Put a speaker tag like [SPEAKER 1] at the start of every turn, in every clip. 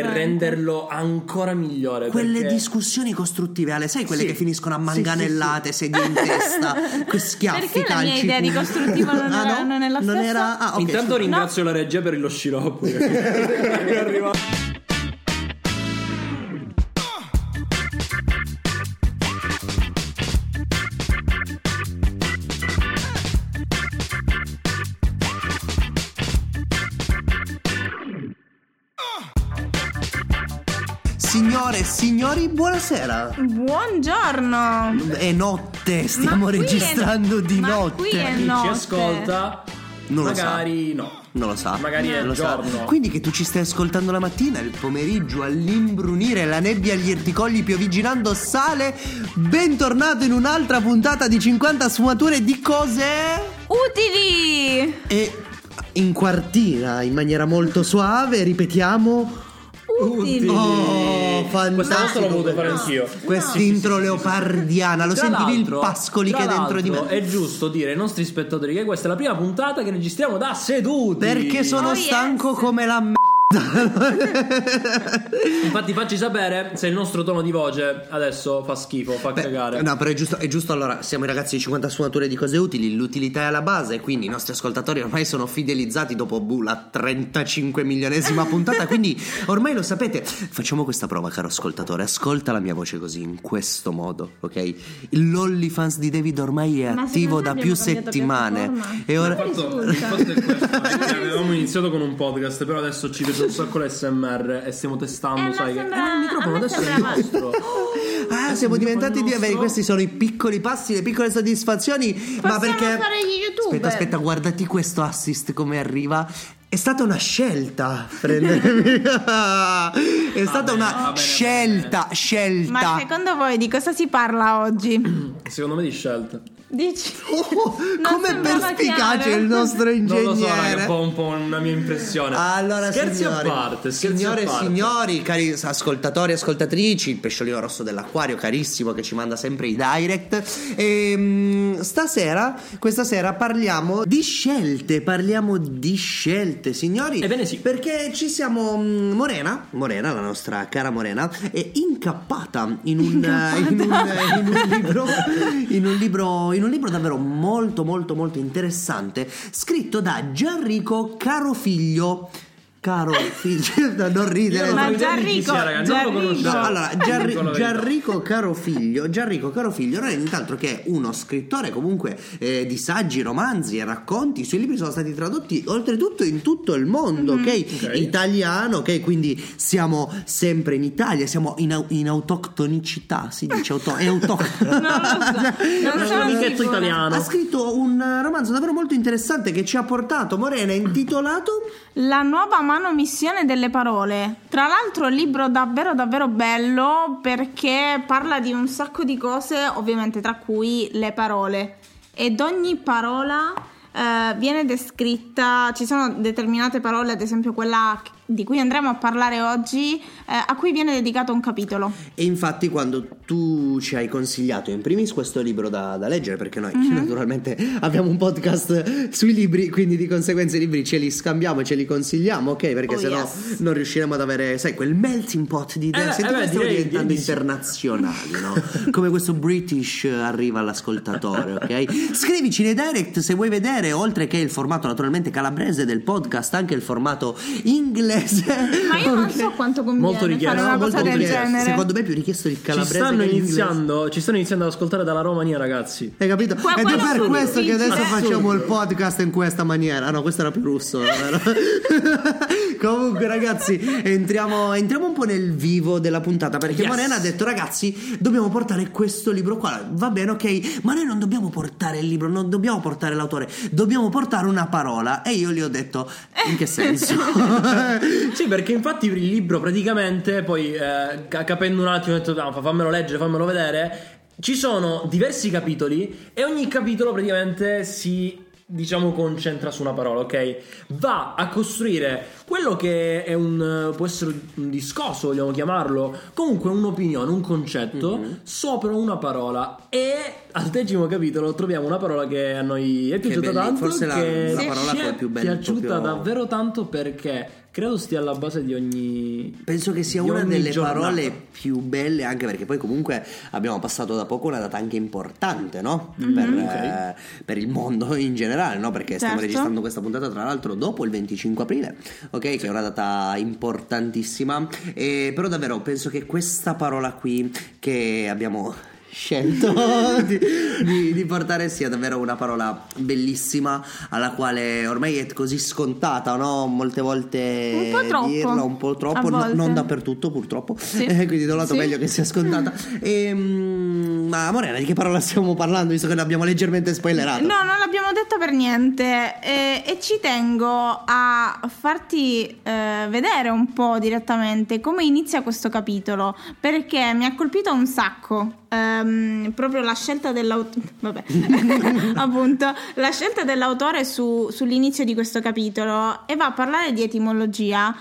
[SPEAKER 1] assolutamente.
[SPEAKER 2] renderlo ancora migliore.
[SPEAKER 3] Quelle
[SPEAKER 2] perché-
[SPEAKER 3] discussioni costruttive, Ale, sai quelle
[SPEAKER 2] Sì.
[SPEAKER 3] che finiscono a
[SPEAKER 2] Sì, sì,
[SPEAKER 3] manganellate, sedie in testa, que schiaffi,
[SPEAKER 1] Perché la mia
[SPEAKER 3] calci,
[SPEAKER 1] idea di costruttivo non
[SPEAKER 3] Ah,
[SPEAKER 1] era-
[SPEAKER 3] no?
[SPEAKER 1] non è la
[SPEAKER 3] Non
[SPEAKER 1] stessa?
[SPEAKER 3] era... Ah, ok,
[SPEAKER 2] Intanto
[SPEAKER 3] scusa.
[SPEAKER 2] ringrazio la regia per lo sciroppo. che è arrivato.
[SPEAKER 3] Signore e signori, buonasera.
[SPEAKER 1] Buongiorno.
[SPEAKER 3] È notte, stiamo
[SPEAKER 1] Ma qui è-
[SPEAKER 3] registrando di
[SPEAKER 1] ma
[SPEAKER 3] notte.
[SPEAKER 1] qui è
[SPEAKER 2] Chi ci
[SPEAKER 1] notte.
[SPEAKER 2] ascolta,
[SPEAKER 3] Non lo
[SPEAKER 2] magari no.
[SPEAKER 3] Non lo sa.
[SPEAKER 2] Magari è
[SPEAKER 3] Non lo
[SPEAKER 2] giorno.
[SPEAKER 3] sa. Quindi che tu ci stai ascoltando la mattina, il pomeriggio, all'imbrunire, la nebbia agli erticolli piovigginando sale. Bentornato in un'altra puntata di 50 sfumature di cose.
[SPEAKER 1] Utili.
[SPEAKER 3] E in quartina, in maniera molto suave, ripetiamo.
[SPEAKER 1] Utili.
[SPEAKER 3] Oh,
[SPEAKER 2] Questa volta
[SPEAKER 3] fantastico.
[SPEAKER 2] l'ho voluto fare anch'io.
[SPEAKER 3] Quest'intro leopardiana, lo
[SPEAKER 2] Tra
[SPEAKER 3] sentivi il pascoli che è dentro di me?
[SPEAKER 2] È giusto dire ai nostri spettatori che questa è la prima puntata che registriamo da seduti.
[SPEAKER 3] Perché sono
[SPEAKER 1] Oh,
[SPEAKER 3] stanco
[SPEAKER 1] yes.
[SPEAKER 3] come la m***a.
[SPEAKER 2] Infatti, facci sapere se il nostro tono di voce adesso fa schifo, fa
[SPEAKER 3] Beh,
[SPEAKER 2] cagare.
[SPEAKER 3] No, però è giusto, è giusto allora, siamo i ragazzi di 50 sfumature di cose utili, l'utilità è alla base, quindi i nostri ascoltatori ormai sono fidelizzati dopo buh, la 35 milionesima puntata, quindi ormai lo sapete. Facciamo questa prova, caro ascoltatore, ascolta la mia voce così, in questo modo, ok? L'OnlyFans di David ormai è
[SPEAKER 1] Ma
[SPEAKER 3] attivo da più settimane. E ora...
[SPEAKER 2] Fatto, fatto è questo, perché avevamo iniziato con un podcast, però adesso ci vedo un sacco l'SMR e stiamo testando,
[SPEAKER 1] Eh, ma
[SPEAKER 2] sai che
[SPEAKER 1] sembra-
[SPEAKER 2] eh, il microfono adesso è il nostro.
[SPEAKER 3] Ah,
[SPEAKER 2] Eh,
[SPEAKER 3] siamo diventati di...
[SPEAKER 2] nostro.
[SPEAKER 3] questi sono i piccoli passi, le piccole soddisfazioni. ma
[SPEAKER 1] Possiamo
[SPEAKER 3] perché...
[SPEAKER 1] fare gli.
[SPEAKER 3] Aspetta, aspetta, guardati questo assist come arriva. È stata una scelta prendermi. È stata
[SPEAKER 2] bene,
[SPEAKER 3] una
[SPEAKER 2] va bene,
[SPEAKER 3] scelta,
[SPEAKER 1] Ma
[SPEAKER 3] scelta.
[SPEAKER 1] secondo voi di cosa si parla oggi?
[SPEAKER 2] Secondo me di scelte.
[SPEAKER 1] Dici?
[SPEAKER 3] Oh, come perspicace il nostro
[SPEAKER 2] Non lo so, raga, è
[SPEAKER 3] ingegnere.
[SPEAKER 2] un po', un po' una mia impressione.
[SPEAKER 3] Allora,
[SPEAKER 2] scherzi
[SPEAKER 3] signori,
[SPEAKER 2] a parte, scherzi
[SPEAKER 3] signore e signori, cari ascoltatori e ascoltatrici, il pesciolino rosso dell'acquario, carissimo, che ci manda sempre i direct. Ehm, stasera, questa sera parliamo di scelte, parliamo di scelte, signori.
[SPEAKER 2] Ebbene sì.
[SPEAKER 3] Perché ci siamo. mm, Morena, Morena, la nostra cara Morena, è incappata in un, eh, in un, in un libro. In un libro. In un libro davvero molto, molto, molto interessante. Scritto da Gianrico Carofiglio. Caro figlio, da non ridere.
[SPEAKER 1] Ma Gianrico,
[SPEAKER 2] sia, raga, non lo
[SPEAKER 1] Gianrico.
[SPEAKER 2] conoscevo.
[SPEAKER 3] No, allora, Gianri-
[SPEAKER 2] Dico la verità.
[SPEAKER 3] Gianrico Carofiglio, Gianrico Carofiglio non è nient'altro che uno scrittore comunque eh, di saggi, romanzi e racconti. I suoi libri sono stati tradotti oltretutto in tutto il mondo,
[SPEAKER 1] Mhm.
[SPEAKER 3] ok?
[SPEAKER 2] Ok.
[SPEAKER 3] Italiano, ok? Quindi siamo sempre in Italia, siamo in, au- in autoctonicità, si dice auto- è autoctono.
[SPEAKER 1] Non lo so. Non
[SPEAKER 2] un
[SPEAKER 1] sono
[SPEAKER 2] amichetto
[SPEAKER 1] sicura.
[SPEAKER 2] italiano.
[SPEAKER 3] Ha scritto un eh, romanzo davvero molto interessante che ci ha portato Morena intitolato
[SPEAKER 1] La nuova manomissione delle parole. Tra l'altro, un libro davvero, davvero bello perché parla di un sacco di cose, ovviamente tra cui le parole. Ed ogni parola eh, viene descritta. Ci sono determinate parole, ad esempio quella di cui andremo a parlare oggi, eh, a cui viene dedicato un capitolo.
[SPEAKER 3] E infatti quando tu ci hai consigliato in primis questo libro da, da leggere, perché noi
[SPEAKER 1] Mhm.
[SPEAKER 3] naturalmente abbiamo un podcast sui libri, quindi di conseguenza i libri ce li scambiamo e ce li consigliamo, ok? Perché
[SPEAKER 1] Oh,
[SPEAKER 3] sennò
[SPEAKER 1] yes.
[SPEAKER 3] non riusciremo ad avere, sai, quel melting pot di idee.
[SPEAKER 2] beh,
[SPEAKER 3] Senti,
[SPEAKER 2] eh beh,
[SPEAKER 3] stiamo
[SPEAKER 2] direi
[SPEAKER 3] diventando internazionali, no? Come questo British arriva all'ascoltatore, ok? Scrivici nei direct se vuoi vedere, oltre che il formato naturalmente calabrese del podcast, anche il formato inglese.
[SPEAKER 1] Ma io non so quanto conviene
[SPEAKER 2] Molto richiesto,
[SPEAKER 1] fare una cosa
[SPEAKER 3] molto
[SPEAKER 1] del
[SPEAKER 3] richiesto.
[SPEAKER 1] genere.
[SPEAKER 3] Secondo me è più richiesto il
[SPEAKER 2] Ci
[SPEAKER 3] calabrese
[SPEAKER 2] stanno,
[SPEAKER 3] che l'inglese.
[SPEAKER 2] iniziando, ci stanno iniziando ad ascoltare dalla Romania, ragazzi.
[SPEAKER 3] Hai capito?
[SPEAKER 1] Qua-
[SPEAKER 3] Ed è per questo che adesso
[SPEAKER 1] difficile.
[SPEAKER 3] facciamo il podcast in questa maniera. Ah, no, questo era più russo. vero? Comunque, ragazzi, entriamo, entriamo un po' nel vivo della puntata. Perché
[SPEAKER 2] Yes.
[SPEAKER 3] Morena ha detto, ragazzi, dobbiamo portare questo libro qua. Va bene, ok, ma noi non dobbiamo portare il libro, non dobbiamo portare l'autore, dobbiamo portare una parola. E io gli ho detto, in che senso?
[SPEAKER 2] Sì, perché infatti il libro praticamente, poi eh, ca- capendo un attimo, ho detto, "No, fa- fammelo leggere, fammelo vedere. Ci sono diversi capitoli e ogni capitolo praticamente si diciamo concentra su una parola, ok? Va a costruire quello che è un può essere un discorso, vogliamo chiamarlo, comunque un'opinione, un concetto sopra una parola e al decimo capitolo troviamo una parola che a noi è piaciuta tanto
[SPEAKER 3] forse la-
[SPEAKER 2] che
[SPEAKER 3] la
[SPEAKER 2] ci
[SPEAKER 3] parola
[SPEAKER 2] è
[SPEAKER 3] più bella,
[SPEAKER 2] piaciuta
[SPEAKER 3] proprio-
[SPEAKER 2] davvero tanto perché credo stia alla base di ogni.
[SPEAKER 3] Penso che sia una delle
[SPEAKER 2] giornata.
[SPEAKER 3] parole più belle, anche perché poi comunque abbiamo passato da poco una data anche importante, no? Per,
[SPEAKER 2] Ok.
[SPEAKER 3] eh, per il mondo in generale, no? Perché stiamo
[SPEAKER 1] Certo.
[SPEAKER 3] registrando questa puntata tra l'altro dopo il 25 aprile, ok? Che è una data importantissima. E, però davvero penso che questa parola qui che abbiamo scelto di, di- di portare sia davvero una parola bellissima alla quale ormai è così scontata, no? Molte volte
[SPEAKER 1] Un po' troppo,
[SPEAKER 3] dirla, un po' troppo, no- non dappertutto purtroppo,
[SPEAKER 1] Sì.
[SPEAKER 3] Eh, quindi da un lato
[SPEAKER 1] Sì.
[SPEAKER 3] meglio che sia scontata. Ehm, ma Morena, di che parola stiamo parlando visto che l'abbiamo leggermente spoilerato?
[SPEAKER 1] No, non l'abbiamo detto per niente eh, e ci tengo a farti eh, vedere un po' direttamente come inizia questo capitolo perché mi ha colpito un sacco ehm, proprio la scelta dell'autore vabbè appunto la scelta dell'autore su- sull'inizio di questo capitolo e va a parlare di etimologia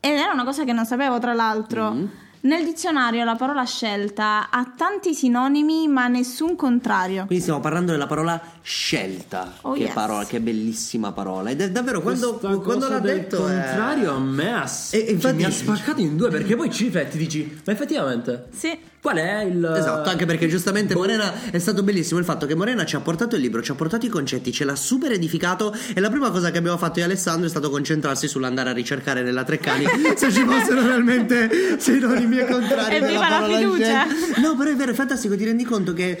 [SPEAKER 1] ed era una cosa che non sapevo tra l'altro
[SPEAKER 3] Mm.
[SPEAKER 1] Nel dizionario la parola scelta ha tanti sinonimi ma nessun contrario
[SPEAKER 3] Quindi stiamo parlando della parola scelta.
[SPEAKER 1] Oh,
[SPEAKER 3] che
[SPEAKER 1] yes.
[SPEAKER 3] parola, che bellissima parola. Ed è davvero quando, quando l'ha detto. è-
[SPEAKER 2] contrario a me ha,
[SPEAKER 3] E- e infatti-
[SPEAKER 2] mi ha spaccato in due perché poi ci rifletti dici ma effettivamente
[SPEAKER 1] sì
[SPEAKER 2] qual è il
[SPEAKER 3] Esatto, anche perché giustamente
[SPEAKER 2] Boh.
[SPEAKER 3] Morena è stato bellissimo il fatto che Morena ci ha portato il libro, ci ha portato i concetti, ce l'ha super edificato e la prima cosa che abbiamo fatto io e Alessandro è stato concentrarsi sull'andare a ricercare nella Treccani se ci fossero realmente sinonimi e contrari
[SPEAKER 1] Evviva
[SPEAKER 3] della
[SPEAKER 1] la fiducia!
[SPEAKER 3] scelta. No, però è vero, è fantastico, ti rendi conto che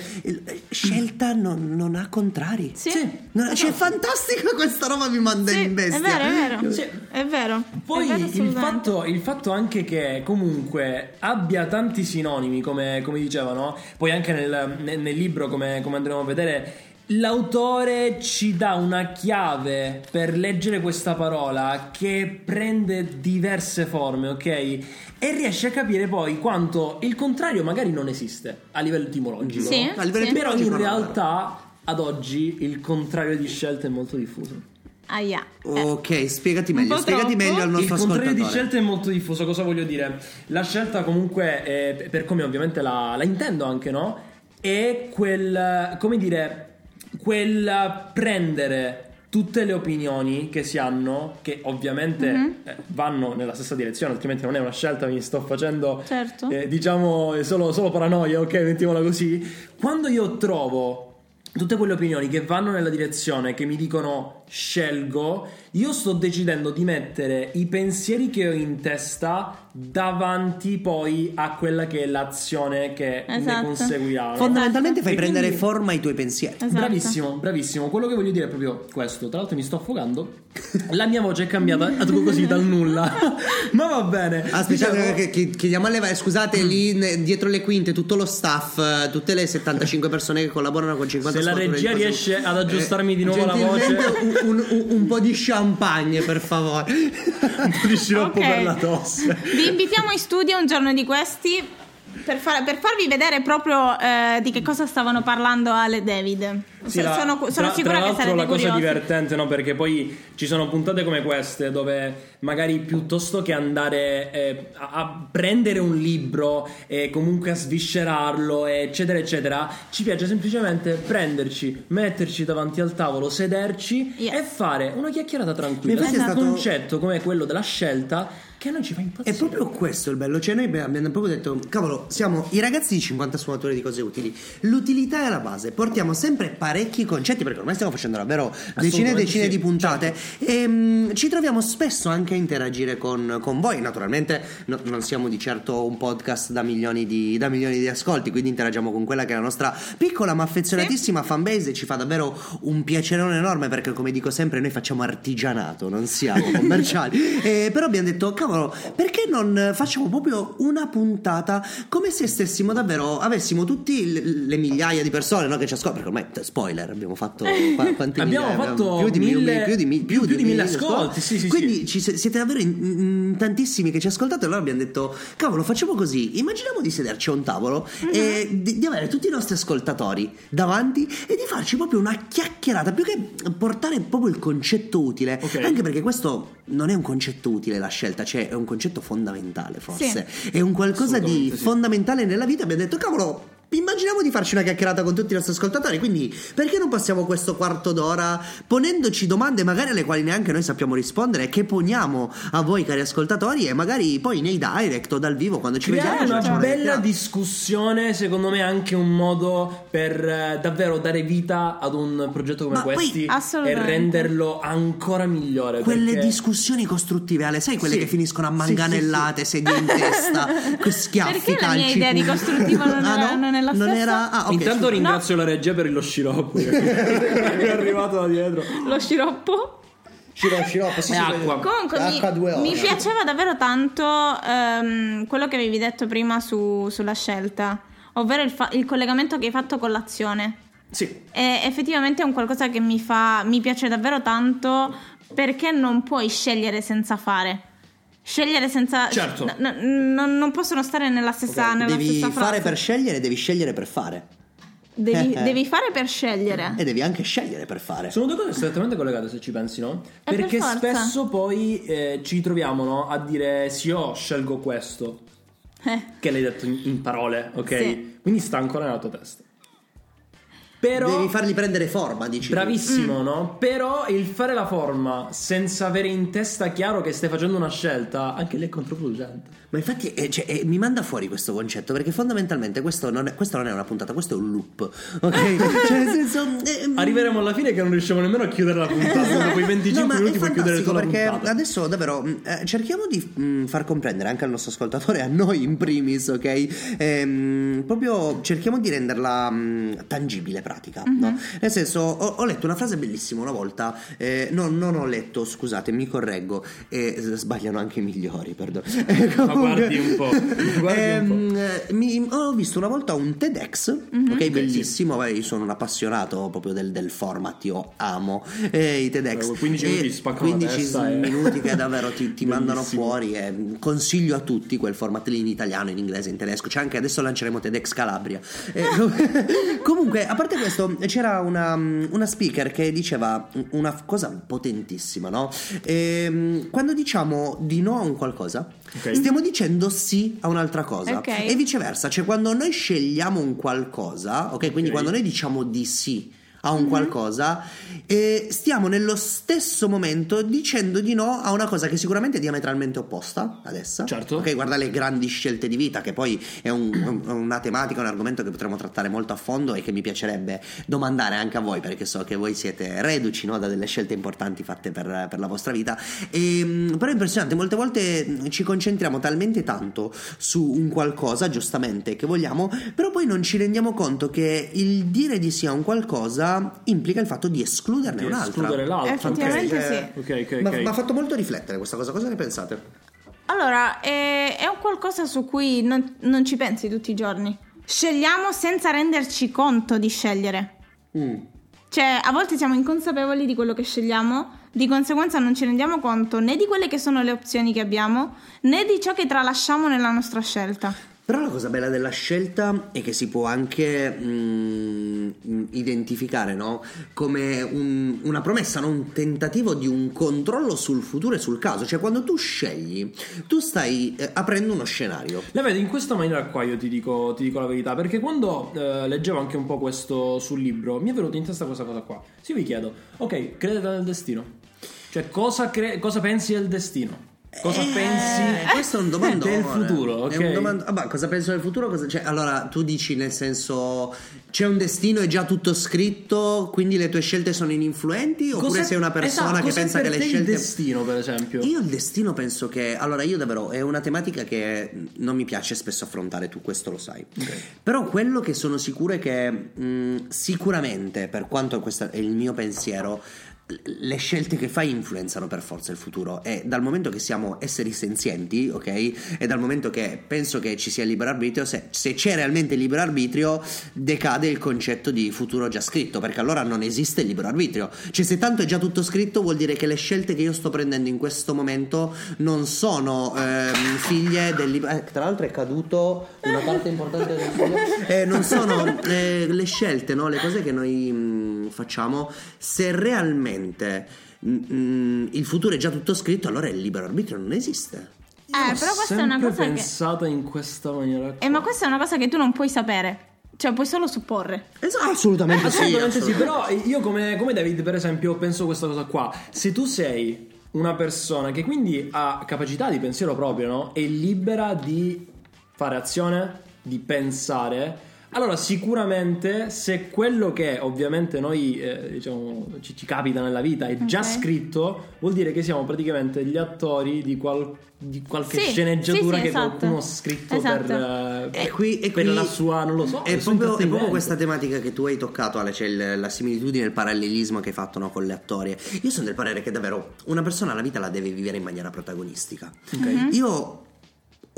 [SPEAKER 3] scelta non, non ha contrari.
[SPEAKER 1] Sì.
[SPEAKER 3] No, cioè, è fantastico questa roba mi manda
[SPEAKER 1] Sì,
[SPEAKER 3] in bestia.
[SPEAKER 1] è vero, è vero.
[SPEAKER 2] Sì.
[SPEAKER 1] È vero.
[SPEAKER 2] Poi
[SPEAKER 1] è vero
[SPEAKER 2] il fatto, il fatto anche che comunque abbia tanti sinonimi, come, come dicevano, poi anche nel, nel- nel libro, come, come andremo a vedere, l'autore ci dà una chiave per leggere questa parola che prende diverse forme, ok? E riesce a capire poi quanto il contrario magari non esiste a livello etimologico.
[SPEAKER 1] Sì,
[SPEAKER 3] A livello
[SPEAKER 1] sì.
[SPEAKER 2] Però in realtà ad oggi il contrario di scelta è molto diffuso.
[SPEAKER 1] Aia. Eh,
[SPEAKER 3] Ok, spiegati meglio, spiegati
[SPEAKER 1] troppo.
[SPEAKER 3] meglio al
[SPEAKER 2] Il
[SPEAKER 3] nostro
[SPEAKER 2] contrario di
[SPEAKER 3] ascoltatore.
[SPEAKER 2] scelta è molto diffuso, cosa voglio dire? La scelta comunque, è- per come ovviamente la, la intendo anche, no? È quel, come dire, quel prendere tutte le opinioni che si hanno, che ovviamente
[SPEAKER 1] Mhm.
[SPEAKER 2] eh, vanno nella stessa direzione, altrimenti non è una scelta, mi sto facendo,
[SPEAKER 1] Certo.
[SPEAKER 2] eh, diciamo, è solo, solo paranoia, ok, mettiamola così. Quando io trovo tutte quelle opinioni che vanno nella direzione, che mi dicono scelgo, io sto decidendo di mettere i pensieri che ho in testa davanti poi a quella che è l'azione che ne
[SPEAKER 1] Esatto.
[SPEAKER 2] conseguirà. no?
[SPEAKER 3] Fondamentalmente fai
[SPEAKER 2] E quindi-
[SPEAKER 3] prendere forma ai tuoi pensieri.
[SPEAKER 1] Esatto.
[SPEAKER 2] Bravissimo, bravissimo. Quello che voglio dire è proprio questo. Tra l'altro mi sto affogando. La mia voce è cambiata così dal nulla. Ma va bene.
[SPEAKER 3] Aspetta,
[SPEAKER 2] Dicevo-
[SPEAKER 3] che, che- chiediamo alle va- scusate lì ne- dietro le quinte tutto lo staff, eh, tutte le 75 persone che collaborano con 50
[SPEAKER 2] Se la regia riesce ad aggiustarmi di nuovo la voce.
[SPEAKER 3] Un, un- un- po' di champagne per favore.
[SPEAKER 2] un po' di sciroppo
[SPEAKER 1] Ok.
[SPEAKER 2] per la tosse.
[SPEAKER 1] Vi invitiamo in studio un giorno di questi per, far- per farvi vedere proprio eh, di che cosa stavano parlando Ale e David.
[SPEAKER 2] Sì, la-
[SPEAKER 1] sono, sono
[SPEAKER 2] tra,
[SPEAKER 1] sicura
[SPEAKER 2] tra
[SPEAKER 1] che sarete
[SPEAKER 2] la cosa divertente, no? Perché poi ci sono puntate come queste dove magari piuttosto che andare eh, a, a prendere un libro e comunque a sviscerarlo, eccetera, eccetera, ci piace semplicemente prenderci, metterci davanti al tavolo, sederci
[SPEAKER 1] Yes.
[SPEAKER 2] e fare una chiacchierata tranquilla.
[SPEAKER 3] È
[SPEAKER 2] Un concetto come quello della scelta che a noi ci fa impazzire.
[SPEAKER 3] È proprio questo il bello, cioè noi abbiamo proprio detto, cavolo, siamo i ragazzi di 50 sfumature di cose utili, l'utilità è la base, portiamo sempre parecchi concetti perché ormai stiamo facendo davvero decine e decine
[SPEAKER 2] sì,
[SPEAKER 3] di puntate e mm, ci troviamo spesso anche a interagire con, con voi, naturalmente no- non siamo di certo un podcast da milioni, di, da milioni di ascolti, quindi interagiamo con quella che è la nostra piccola ma affezionatissima fanbase e ci fa davvero un piacerone enorme perché come dico sempre noi facciamo artigianato, non siamo commerciali, Eh, però abbiamo detto cavolo perché non facciamo proprio una puntata come se stessimo davvero avessimo tutti le, migliaia di persone no, che ci ascoltano perché ormai spoiler abbiamo fatto qua- quanti
[SPEAKER 2] Abbiamo
[SPEAKER 3] migliaia?
[SPEAKER 2] fatto
[SPEAKER 3] più di
[SPEAKER 2] mille-
[SPEAKER 3] più di, mi-
[SPEAKER 2] più- più di mille
[SPEAKER 3] mille
[SPEAKER 2] ascolti, sì, sì,
[SPEAKER 3] quindi ci se- siete davvero in, in tantissimi che ci ascoltate allora abbiamo detto cavolo facciamo così immaginiamo di sederci a un tavolo e di, di avere tutti i nostri ascoltatori davanti e di farci proprio una chiacchierata più che portare proprio il concetto utile
[SPEAKER 2] Ok.
[SPEAKER 3] anche perché questo non è un concetto utile la scelta cioè è un concetto fondamentale forse. È un qualcosa di
[SPEAKER 2] sì.
[SPEAKER 3] fondamentale nella vita. Abbiamo detto cavolo immaginiamo di farci una chiacchierata con tutti i nostri ascoltatori, quindi perché non passiamo questo quarto d'ora ponendoci domande magari alle quali neanche noi sappiamo rispondere che poniamo a voi cari ascoltatori e magari poi nei direct o dal vivo quando ci
[SPEAKER 2] Creare
[SPEAKER 3] vediamo
[SPEAKER 2] una
[SPEAKER 3] facciamo delle
[SPEAKER 2] bella discussione, secondo me, è anche un modo per eh, davvero dare vita ad un progetto come
[SPEAKER 3] Ma poi-
[SPEAKER 2] questi e renderlo ancora migliore.
[SPEAKER 3] Quelle
[SPEAKER 2] perché-
[SPEAKER 3] discussioni costruttive, Ale, sai quelle
[SPEAKER 2] Sì.
[SPEAKER 3] che finiscono a
[SPEAKER 2] Sì,
[SPEAKER 3] manganellate, sedie in testa, con schiaffi,
[SPEAKER 1] Perché la mia
[SPEAKER 3] calci,
[SPEAKER 1] idea di costruttiva non
[SPEAKER 3] Ah, no?
[SPEAKER 1] non è la stessa?
[SPEAKER 3] era... Ah, ok,
[SPEAKER 2] Intanto
[SPEAKER 3] scusa.
[SPEAKER 2] ringrazio la regia per lo sciroppo che è arrivato da dietro.
[SPEAKER 1] Lo sciroppo?
[SPEAKER 3] Sciro- sciroppo, sì,
[SPEAKER 2] acqua.
[SPEAKER 1] Comunque mi,
[SPEAKER 3] H2O.
[SPEAKER 1] mi piaceva davvero tanto ehm, quello che avevi detto prima su- sulla scelta, ovvero il, fa- il collegamento che hai fatto con l'azione.
[SPEAKER 2] Sì,
[SPEAKER 1] E effettivamente è un qualcosa che mi fa mi piace davvero tanto perché non puoi scegliere senza fare. Scegliere senza
[SPEAKER 2] Certo.
[SPEAKER 1] n- n- non, non possono stare nella stessa, nella
[SPEAKER 3] Devi
[SPEAKER 1] stessa frase.
[SPEAKER 3] fare per scegliere, devi scegliere per fare.
[SPEAKER 1] devi,
[SPEAKER 3] Eh, eh.
[SPEAKER 1] devi fare per scegliere.
[SPEAKER 3] E devi anche scegliere per fare.
[SPEAKER 2] sono due cose strettamente collegate se ci pensi, no?
[SPEAKER 1] Eh, per
[SPEAKER 2] Perché
[SPEAKER 1] forza.
[SPEAKER 2] spesso poi eh, ci troviamo no, a dire sì, io scelgo questo,
[SPEAKER 1] Eh.
[SPEAKER 2] che l'hai detto in, in parole, ok?
[SPEAKER 1] Sì.
[SPEAKER 2] Quindi sta ancora nella tua testa. Però
[SPEAKER 3] Devi fargli prendere forma, dici. tu.
[SPEAKER 2] Bravissimo, no? Però il fare la forma senza avere in testa chiaro che stai facendo una scelta, anche lì è controproducente.
[SPEAKER 3] Ma infatti eh, cioè, eh, mi manda fuori questo concetto perché fondamentalmente questo non è, questa non è una puntata, questo è un loop. Ok? cioè, nel senso. eh,
[SPEAKER 2] Arriveremo alla fine che non riusciamo nemmeno a chiudere la puntata. Dopo i 25
[SPEAKER 3] No, ma
[SPEAKER 2] minuti puoi chiudere
[SPEAKER 3] fantastico
[SPEAKER 2] tu la
[SPEAKER 3] perché
[SPEAKER 2] puntata.
[SPEAKER 3] adesso davvero mh, eh, cerchiamo di mh, far comprendere anche al nostro ascoltatore, a noi in primis, ok? Ehm, proprio cerchiamo di renderla mh, tangibile, pratica, no? Nel senso, ho, ho letto una frase bellissima una volta, eh, no, non ho letto, scusate, mi correggo, eh, sbagliano anche i migliori, perdono. Eh,
[SPEAKER 2] Ma guardi un po', guardi un
[SPEAKER 3] Ehm, eh, mi- ho visto una volta un TEDx, ok, bellissimo. beh, io sono un appassionato proprio del, del format, io amo i TEDx.
[SPEAKER 2] Eh, 15
[SPEAKER 3] E
[SPEAKER 2] minuti spaccano la
[SPEAKER 3] 15
[SPEAKER 2] testa, eh.
[SPEAKER 3] minuti che davvero ti, ti mandano fuori. E consiglio a tutti quel format lì in italiano, in inglese, in tedesco. C'è anche adesso lanceremo TEDx Calabria. Eh, comunque, a parte questo, c'era una, una speaker che diceva una cosa potentissima, no? Ehm, quando diciamo di no a un qualcosa,
[SPEAKER 2] Ok.
[SPEAKER 3] stiamo dicendo sì a un'altra cosa.
[SPEAKER 1] Ok.
[SPEAKER 3] E viceversa, cioè quando noi scegliamo un qualcosa, ok? Quindi
[SPEAKER 2] Ok.
[SPEAKER 3] quando noi diciamo di sì a un qualcosa, eh, stiamo nello stesso momento dicendo di no a una cosa che sicuramente è diametralmente opposta ad essa.
[SPEAKER 2] Certo.
[SPEAKER 3] Ok, guarda le grandi scelte di vita, che poi è un- un- una tematica, un argomento che potremmo trattare molto a fondo e che mi piacerebbe domandare anche a voi, perché so che voi siete reduci no, da delle scelte importanti fatte per, per la vostra vita. E, mh, però è impressionante, molte volte ci concentriamo talmente tanto su un qualcosa, giustamente, che vogliamo, però poi non ci rendiamo conto che il dire di sì a un qualcosa implica il fatto di escluderne
[SPEAKER 2] Di
[SPEAKER 3] un'altra.
[SPEAKER 2] escludere l'altro.
[SPEAKER 1] Effettivamente
[SPEAKER 2] ok.
[SPEAKER 1] sì.
[SPEAKER 2] Ok, ok,
[SPEAKER 3] Ma
[SPEAKER 2] ok.
[SPEAKER 3] mi ha fatto molto riflettere questa cosa, cosa ne pensate?
[SPEAKER 1] Allora, è, è un qualcosa su cui non, non ci pensi tutti i giorni. Scegliamo senza renderci conto di scegliere.
[SPEAKER 3] Mm.
[SPEAKER 1] Cioè, a volte siamo inconsapevoli di quello che scegliamo, di conseguenza non ci rendiamo conto né di quelle che sono le opzioni che abbiamo, né di ciò che tralasciamo nella nostra scelta.
[SPEAKER 3] Però la cosa bella della scelta è che si può anche mm, mm, identificare no? come un- una promessa, no? un tentativo di un controllo sul futuro e sul caso. Cioè, quando tu scegli, tu stai eh, aprendo uno scenario.
[SPEAKER 2] La vedo in questa maniera qua, io ti dico, ti dico la verità, perché quando eh, leggevo anche un po' questo sul libro, mi è venuta in testa questa cosa qua. Se io vi chiedo, ok, credete nel destino? Cioè, cosa, cre- cosa pensi del destino? Cosa
[SPEAKER 3] Eh,
[SPEAKER 2] pensi
[SPEAKER 3] Questo è un domandone.
[SPEAKER 2] del futuro? Ok.
[SPEAKER 3] È un domand- ah, bah, cosa penso del futuro? Cosa- cioè, allora, tu dici nel senso c'è un destino, è già tutto scritto, quindi le tue scelte sono ininfluenti? Oppure
[SPEAKER 2] Cos'è-
[SPEAKER 3] sei una persona
[SPEAKER 2] esatto,
[SPEAKER 3] che pensa che le
[SPEAKER 2] te
[SPEAKER 3] scelte.
[SPEAKER 2] il destino, per esempio.
[SPEAKER 3] Io il destino penso che. Allora, io davvero è una tematica che non mi piace spesso affrontare, tu questo lo sai. Però quello che sono sicuro è che mh, sicuramente, per quanto questo è il mio pensiero, le scelte che fai influenzano per forza il futuro e dal momento che siamo esseri senzienti, ok? E dal momento che penso che ci sia libero arbitrio, se, se c'è realmente libero arbitrio, decade il concetto di futuro già scritto, perché allora non esiste libero arbitrio. Cioè, se tanto è già tutto scritto, vuol dire che le scelte che io sto prendendo in questo momento non sono ehm, figlie del libero. Eh, tra l'altro è caduto una parte importante del foglio. Eh, non sono eh, le scelte, no? le cose che noi mh, facciamo, se realmente mh, mh, il futuro è già tutto scritto, allora il libero arbitrio non esiste.
[SPEAKER 1] Eh, però questa è una cosa che...
[SPEAKER 2] pensata in questa maniera.
[SPEAKER 1] Eh, ma questa è una cosa che tu non puoi sapere. Cioè, puoi solo supporre.
[SPEAKER 3] Esatto, assolutamente, sì.
[SPEAKER 2] Assolutamente sì, però io come, come David per esempio penso questa cosa qua, se tu sei una persona che quindi ha capacità di pensiero proprio, no? È libera di fare azione, di pensare, allora sicuramente se quello che ovviamente noi eh, diciamo ci, ci capita nella vita è già
[SPEAKER 1] Ok.
[SPEAKER 2] scritto, vuol dire che siamo praticamente gli attori di, qual- di qualche
[SPEAKER 1] Sì,
[SPEAKER 2] sceneggiatura
[SPEAKER 1] sì, sì,
[SPEAKER 2] che
[SPEAKER 1] esatto.
[SPEAKER 2] qualcuno ha scritto
[SPEAKER 1] Esatto.
[SPEAKER 2] per, eh,
[SPEAKER 3] E qui, e
[SPEAKER 2] per
[SPEAKER 3] qui
[SPEAKER 2] la sua, non lo so,
[SPEAKER 3] è proprio, è proprio questa tematica che tu hai toccato, Ale, c'è il- la similitudine, il parallelismo che hai fatto no, con le attorie. Io sono del parere che davvero una persona la vita la deve vivere in maniera protagonistica.
[SPEAKER 2] Ok.
[SPEAKER 3] Io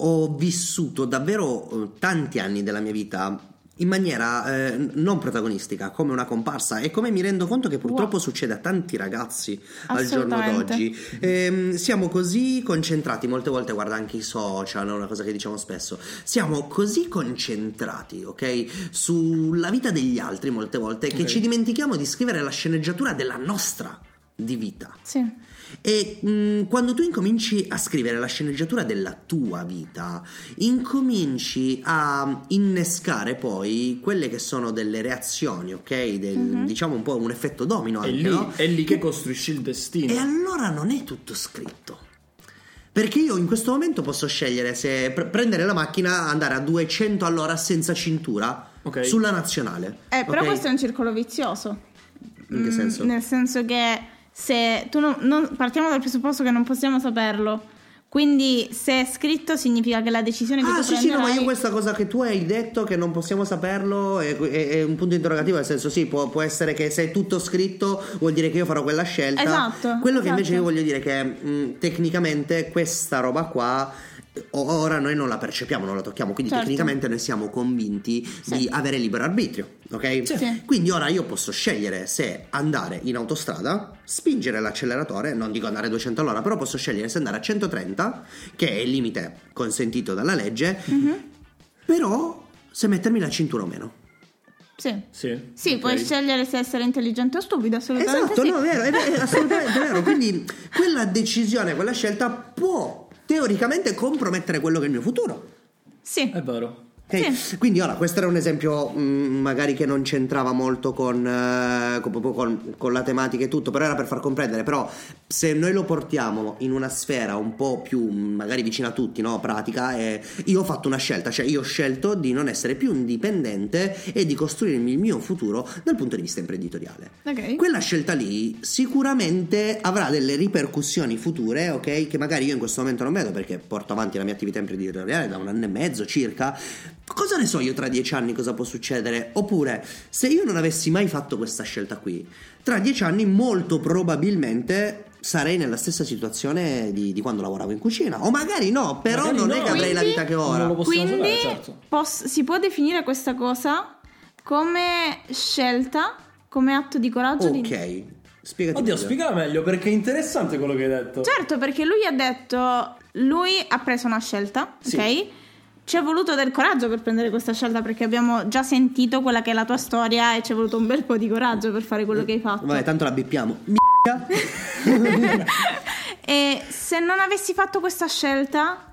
[SPEAKER 3] ho vissuto davvero eh, tanti anni della mia vita in maniera eh, non protagonistica, come una comparsa e come mi rendo conto che purtroppo
[SPEAKER 1] Wow.
[SPEAKER 3] succede a tanti ragazzi al giorno d'oggi. Ehm, siamo così concentrati, molte volte guarda anche i social, è una cosa che diciamo spesso, siamo così concentrati, ok, sulla vita degli altri molte volte che
[SPEAKER 2] Ok.
[SPEAKER 3] ci dimentichiamo di scrivere la sceneggiatura della nostra di vita.
[SPEAKER 1] Sì.
[SPEAKER 3] E mh, quando tu incominci a scrivere la sceneggiatura della tua vita, incominci a innescare poi quelle che sono delle reazioni, ok? Del- Diciamo un po' un effetto domino
[SPEAKER 2] È
[SPEAKER 3] anche,
[SPEAKER 2] lì,
[SPEAKER 3] no?
[SPEAKER 2] è lì che costruisci il destino.
[SPEAKER 3] E allora non è tutto scritto. Perché io in questo momento posso scegliere se pre- prendere la macchina, andare a 200 all'ora senza cintura
[SPEAKER 2] Ok.
[SPEAKER 3] sulla nazionale.
[SPEAKER 1] Eh, però
[SPEAKER 3] ok?
[SPEAKER 1] questo è un circolo vizioso.
[SPEAKER 3] In che
[SPEAKER 1] Mm,
[SPEAKER 3] senso?
[SPEAKER 1] Nel senso che se tu non, non- partiamo dal presupposto che non possiamo saperlo. Quindi se è scritto significa che la decisione che
[SPEAKER 3] Ah
[SPEAKER 1] tu
[SPEAKER 3] sì sì no ma
[SPEAKER 1] prenderai
[SPEAKER 3] io questa cosa che tu hai detto che non possiamo saperlo è, è- è un punto interrogativo nel senso sì può, può essere che se è tutto scritto vuol dire che io farò quella scelta
[SPEAKER 1] Esatto,
[SPEAKER 3] quello che invece
[SPEAKER 1] esatto.
[SPEAKER 3] io voglio dire è che mh, tecnicamente questa roba qua ora noi non la percepiamo non la tocchiamo quindi
[SPEAKER 1] Certo.
[SPEAKER 3] tecnicamente noi siamo convinti di avere libero arbitrio ok
[SPEAKER 1] Sì.
[SPEAKER 3] quindi ora io posso scegliere se andare in autostrada, spingere l'acceleratore, non dico andare a 200 all'ora, però posso scegliere se andare a 130, che è il limite consentito dalla legge,
[SPEAKER 1] Mhm.
[SPEAKER 3] però se mettermi la cintura o meno.
[SPEAKER 1] Sì.
[SPEAKER 2] Sì,
[SPEAKER 1] Sì,
[SPEAKER 2] ok.
[SPEAKER 1] puoi scegliere se essere intelligente o stupido, assolutamente
[SPEAKER 3] Esatto,
[SPEAKER 1] sì.
[SPEAKER 3] no, è vero, è, vero, è assolutamente vero. Quindi quella decisione, quella scelta può teoricamente compromettere quello che è il mio futuro.
[SPEAKER 1] Sì.
[SPEAKER 2] È vero.
[SPEAKER 3] Ok?
[SPEAKER 1] Sì.
[SPEAKER 3] Quindi ora questo era un esempio mh, magari che non c'entrava molto con, eh, con, con- con la tematica e tutto, però era per far comprendere, però se noi lo portiamo in una sfera un po' più mh, magari vicina a tutti, no? pratica, eh, io ho fatto una scelta, cioè io ho scelto di non essere più indipendente e di costruirmi il mio futuro dal punto di vista imprenditoriale.
[SPEAKER 1] Ok.
[SPEAKER 3] Quella scelta lì sicuramente avrà delle ripercussioni future, ok? Che magari io in questo momento non vedo perché porto avanti la mia attività imprenditoriale da un anno e mezzo circa. Cosa ne so io tra dieci anni cosa può succedere? Oppure, se io non avessi mai fatto questa scelta qui, tra dieci anni molto probabilmente sarei nella stessa situazione di, di quando lavoravo in cucina. O magari no, però
[SPEAKER 2] Magari
[SPEAKER 3] non
[SPEAKER 2] no.
[SPEAKER 3] è che avrei la vita che ho ora.
[SPEAKER 2] Non lo possiamo
[SPEAKER 1] Quindi
[SPEAKER 2] sapere, certo.
[SPEAKER 1] pos- si può definire questa cosa come scelta, come atto di coraggio. di-
[SPEAKER 3] Ok, spiegati.
[SPEAKER 2] Oddio,
[SPEAKER 3] meglio.
[SPEAKER 2] spiegala meglio perché è interessante quello che hai detto.
[SPEAKER 1] Certo, perché lui ha detto, lui ha preso una scelta,
[SPEAKER 2] Sì.
[SPEAKER 1] ok? Ci è voluto del coraggio per prendere questa scelta perché abbiamo già sentito quella che è la tua storia e ci è voluto un bel po' di coraggio per fare quello che hai fatto.
[SPEAKER 3] Vabbè, tanto la bippiamo.
[SPEAKER 1] E se non avessi fatto questa scelta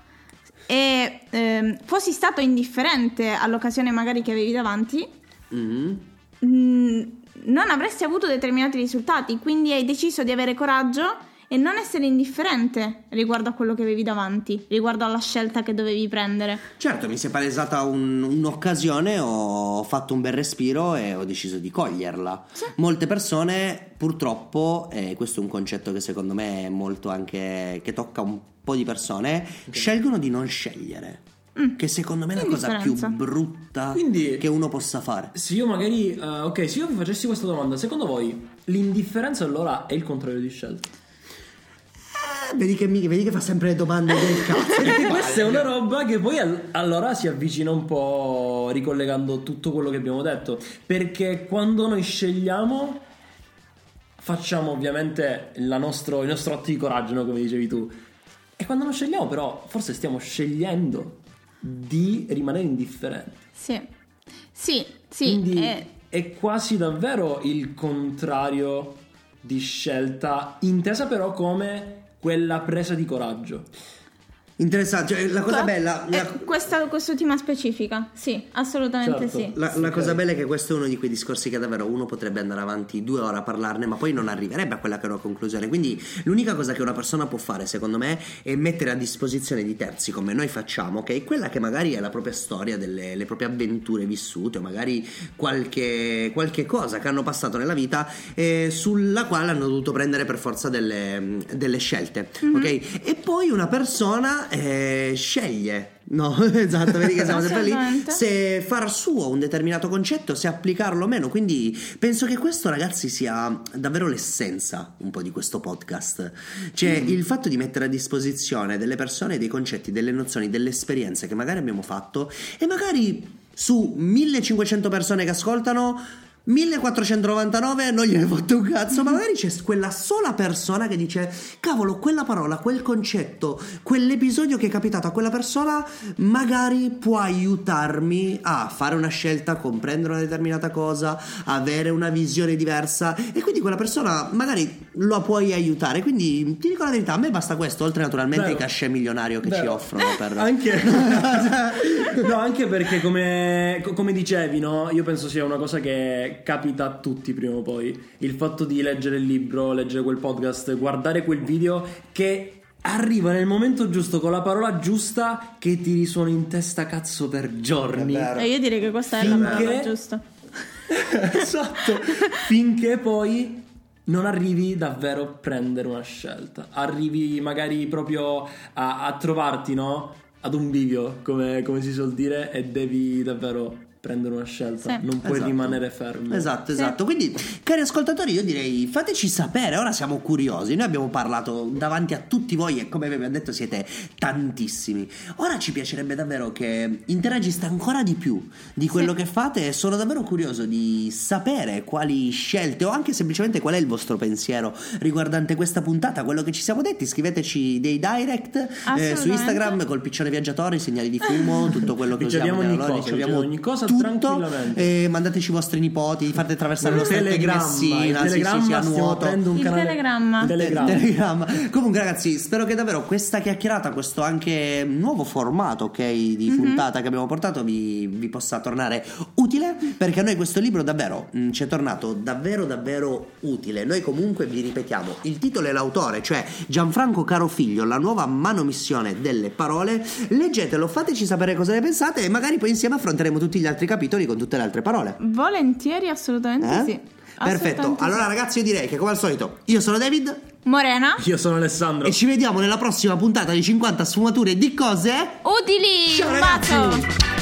[SPEAKER 1] e ehm, fossi stato indifferente all'occasione magari che avevi davanti,
[SPEAKER 3] Mhm.
[SPEAKER 1] mh, non avresti avuto determinati risultati, quindi hai deciso di avere coraggio e non essere indifferente riguardo a quello che avevi davanti, riguardo alla scelta che dovevi prendere.
[SPEAKER 3] Certo, mi si è palesata un- un'occasione, ho fatto un bel respiro e ho deciso di coglierla. Molte persone, purtroppo, e questo è un concetto che secondo me è molto anche che tocca un po' di persone, scelgono di non scegliere. Che secondo me è la cosa più brutta
[SPEAKER 2] Quindi-
[SPEAKER 3] che uno possa fare.
[SPEAKER 2] Se io magari, eh, ok, se io vi facessi questa domanda, secondo voi l'indifferenza allora è il contrario di scelta?
[SPEAKER 3] Eh, vedi, che mi- vedi che fa sempre le domande del cazzo.
[SPEAKER 2] Perché questa è una roba che poi al- allora si avvicina un po' ricollegando tutto quello che abbiamo detto. Perché quando noi scegliamo, facciamo ovviamente la nostro- il nostro atto di coraggio, no? come dicevi tu. E quando non scegliamo, però, forse stiamo scegliendo di rimanere indifferenti.
[SPEAKER 1] Sì, sì, sì.
[SPEAKER 2] Quindi
[SPEAKER 1] eh,
[SPEAKER 2] è quasi davvero il contrario di scelta, intesa però come quella presa di coraggio.
[SPEAKER 3] Interessante, cioè, la cosa
[SPEAKER 1] Co-
[SPEAKER 3] bella... la-
[SPEAKER 1] eh, questa, quest'ultima specifica, sì, assolutamente
[SPEAKER 2] Certo.
[SPEAKER 1] sì.
[SPEAKER 3] La, la cosa bella è che questo è uno di quei discorsi che davvero uno potrebbe andare avanti due ore a parlarne, ma poi non arriverebbe a quella che è una conclusione. Quindi l'unica cosa che una persona può fare, secondo me, è mettere a disposizione di terzi, come noi facciamo, ok? Quella che magari è la propria storia, delle, le proprie avventure vissute, o magari qualche, qualche cosa che hanno passato nella vita, eh, sulla quale hanno dovuto prendere per forza delle, delle scelte, ok? E poi una persona eh, sceglie. No, esatto, vedi che siamo sempre lì. Se far suo un determinato concetto, se applicarlo o meno. Quindi penso che questo, ragazzi, sia davvero l'essenza un po' di questo podcast. Cioè, il fatto di mettere a disposizione delle persone dei concetti, delle nozioni, delle esperienze che magari abbiamo fatto e magari su 1500 persone che ascoltano. 1499 non gliene fotte un cazzo, ma magari c'è quella sola persona che dice: Cavolo, quella parola, quel concetto, quell'episodio che è capitato a quella persona, magari può aiutarmi a fare una scelta, comprendere una determinata cosa, avere una visione diversa. E quindi quella persona magari lo puoi aiutare. Quindi ti dico la verità: a me basta questo, oltre naturalmente ai cachet milionario che ci
[SPEAKER 2] Vero.
[SPEAKER 3] offrono per.
[SPEAKER 2] Anche, no, anche perché come, co- come dicevi, no? io penso sia una cosa che capita a tutti prima o poi. Il fatto di leggere il libro, leggere quel podcast, guardare quel video che arriva nel momento giusto con la parola giusta che ti risuona in testa cazzo per giorni.
[SPEAKER 1] E io direi che questa è la
[SPEAKER 2] Finché-
[SPEAKER 1] parola giusta.
[SPEAKER 2] esatto. Finché poi non arrivi davvero a prendere una scelta. Arrivi magari proprio a, a trovarti, no? Ad un bivio, come, come si suol dire, e devi davvero prendere una scelta.
[SPEAKER 1] Sì.
[SPEAKER 2] Non puoi
[SPEAKER 3] Esatto.
[SPEAKER 2] rimanere fermo.
[SPEAKER 3] Esatto,
[SPEAKER 1] Sì.
[SPEAKER 3] esatto. Quindi, cari ascoltatori, io direi fateci sapere. Ora siamo curiosi. Noi abbiamo parlato davanti a tutti voi e come abbiamo detto siete tantissimi. Ora ci piacerebbe davvero che interagiste ancora di più di quello che fate e sono davvero curioso di sapere quali scelte o anche semplicemente qual è il vostro pensiero riguardante questa puntata, quello che ci siamo detti. Scriveteci dei direct eh, su. Instagram col piccione viaggiatore, i segnali di fumo, tutto quello che usiamo
[SPEAKER 2] ogni cosa,
[SPEAKER 3] riceviamo
[SPEAKER 2] riceviamo ogni cosa
[SPEAKER 3] tutto.
[SPEAKER 2] tranquillamente.
[SPEAKER 3] E mandateci i vostri nipoti, fate attraversare lo stretto di
[SPEAKER 2] telegramma,
[SPEAKER 3] Messina,
[SPEAKER 2] il
[SPEAKER 3] sì, sì,
[SPEAKER 2] telegramma
[SPEAKER 3] sì, a
[SPEAKER 2] stiamo
[SPEAKER 3] nuoto.
[SPEAKER 2] un
[SPEAKER 1] Il
[SPEAKER 2] canale
[SPEAKER 1] telegramma.
[SPEAKER 2] Telegramma.
[SPEAKER 3] Telegramma. Comunque, ragazzi, spero che davvero questa chiacchierata, questo anche nuovo formato, ok, di puntata che abbiamo portato, vi, vi possa tornare utile. Perché a noi questo libro davvero mh, ci è tornato davvero, davvero utile. Noi, comunque, vi ripetiamo il titolo e l'autore, cioè Gianfranco Carofiglio, la nuova manomissione delle parole. Leggetelo, fateci sapere cosa ne pensate e magari poi insieme affronteremo tutti gli altri capitoli con tutte le altre parole.
[SPEAKER 1] Volentieri, assolutamente
[SPEAKER 3] Eh?
[SPEAKER 1] sì.
[SPEAKER 3] Perfetto,
[SPEAKER 1] Assolutamente
[SPEAKER 3] allora
[SPEAKER 1] sì.
[SPEAKER 3] ragazzi io direi che come al solito io sono David
[SPEAKER 1] Morena,
[SPEAKER 2] Io sono Alessandro.
[SPEAKER 3] e ci vediamo nella prossima puntata di 50 sfumature di cose.
[SPEAKER 1] utili,
[SPEAKER 3] Ciao, ragazzi.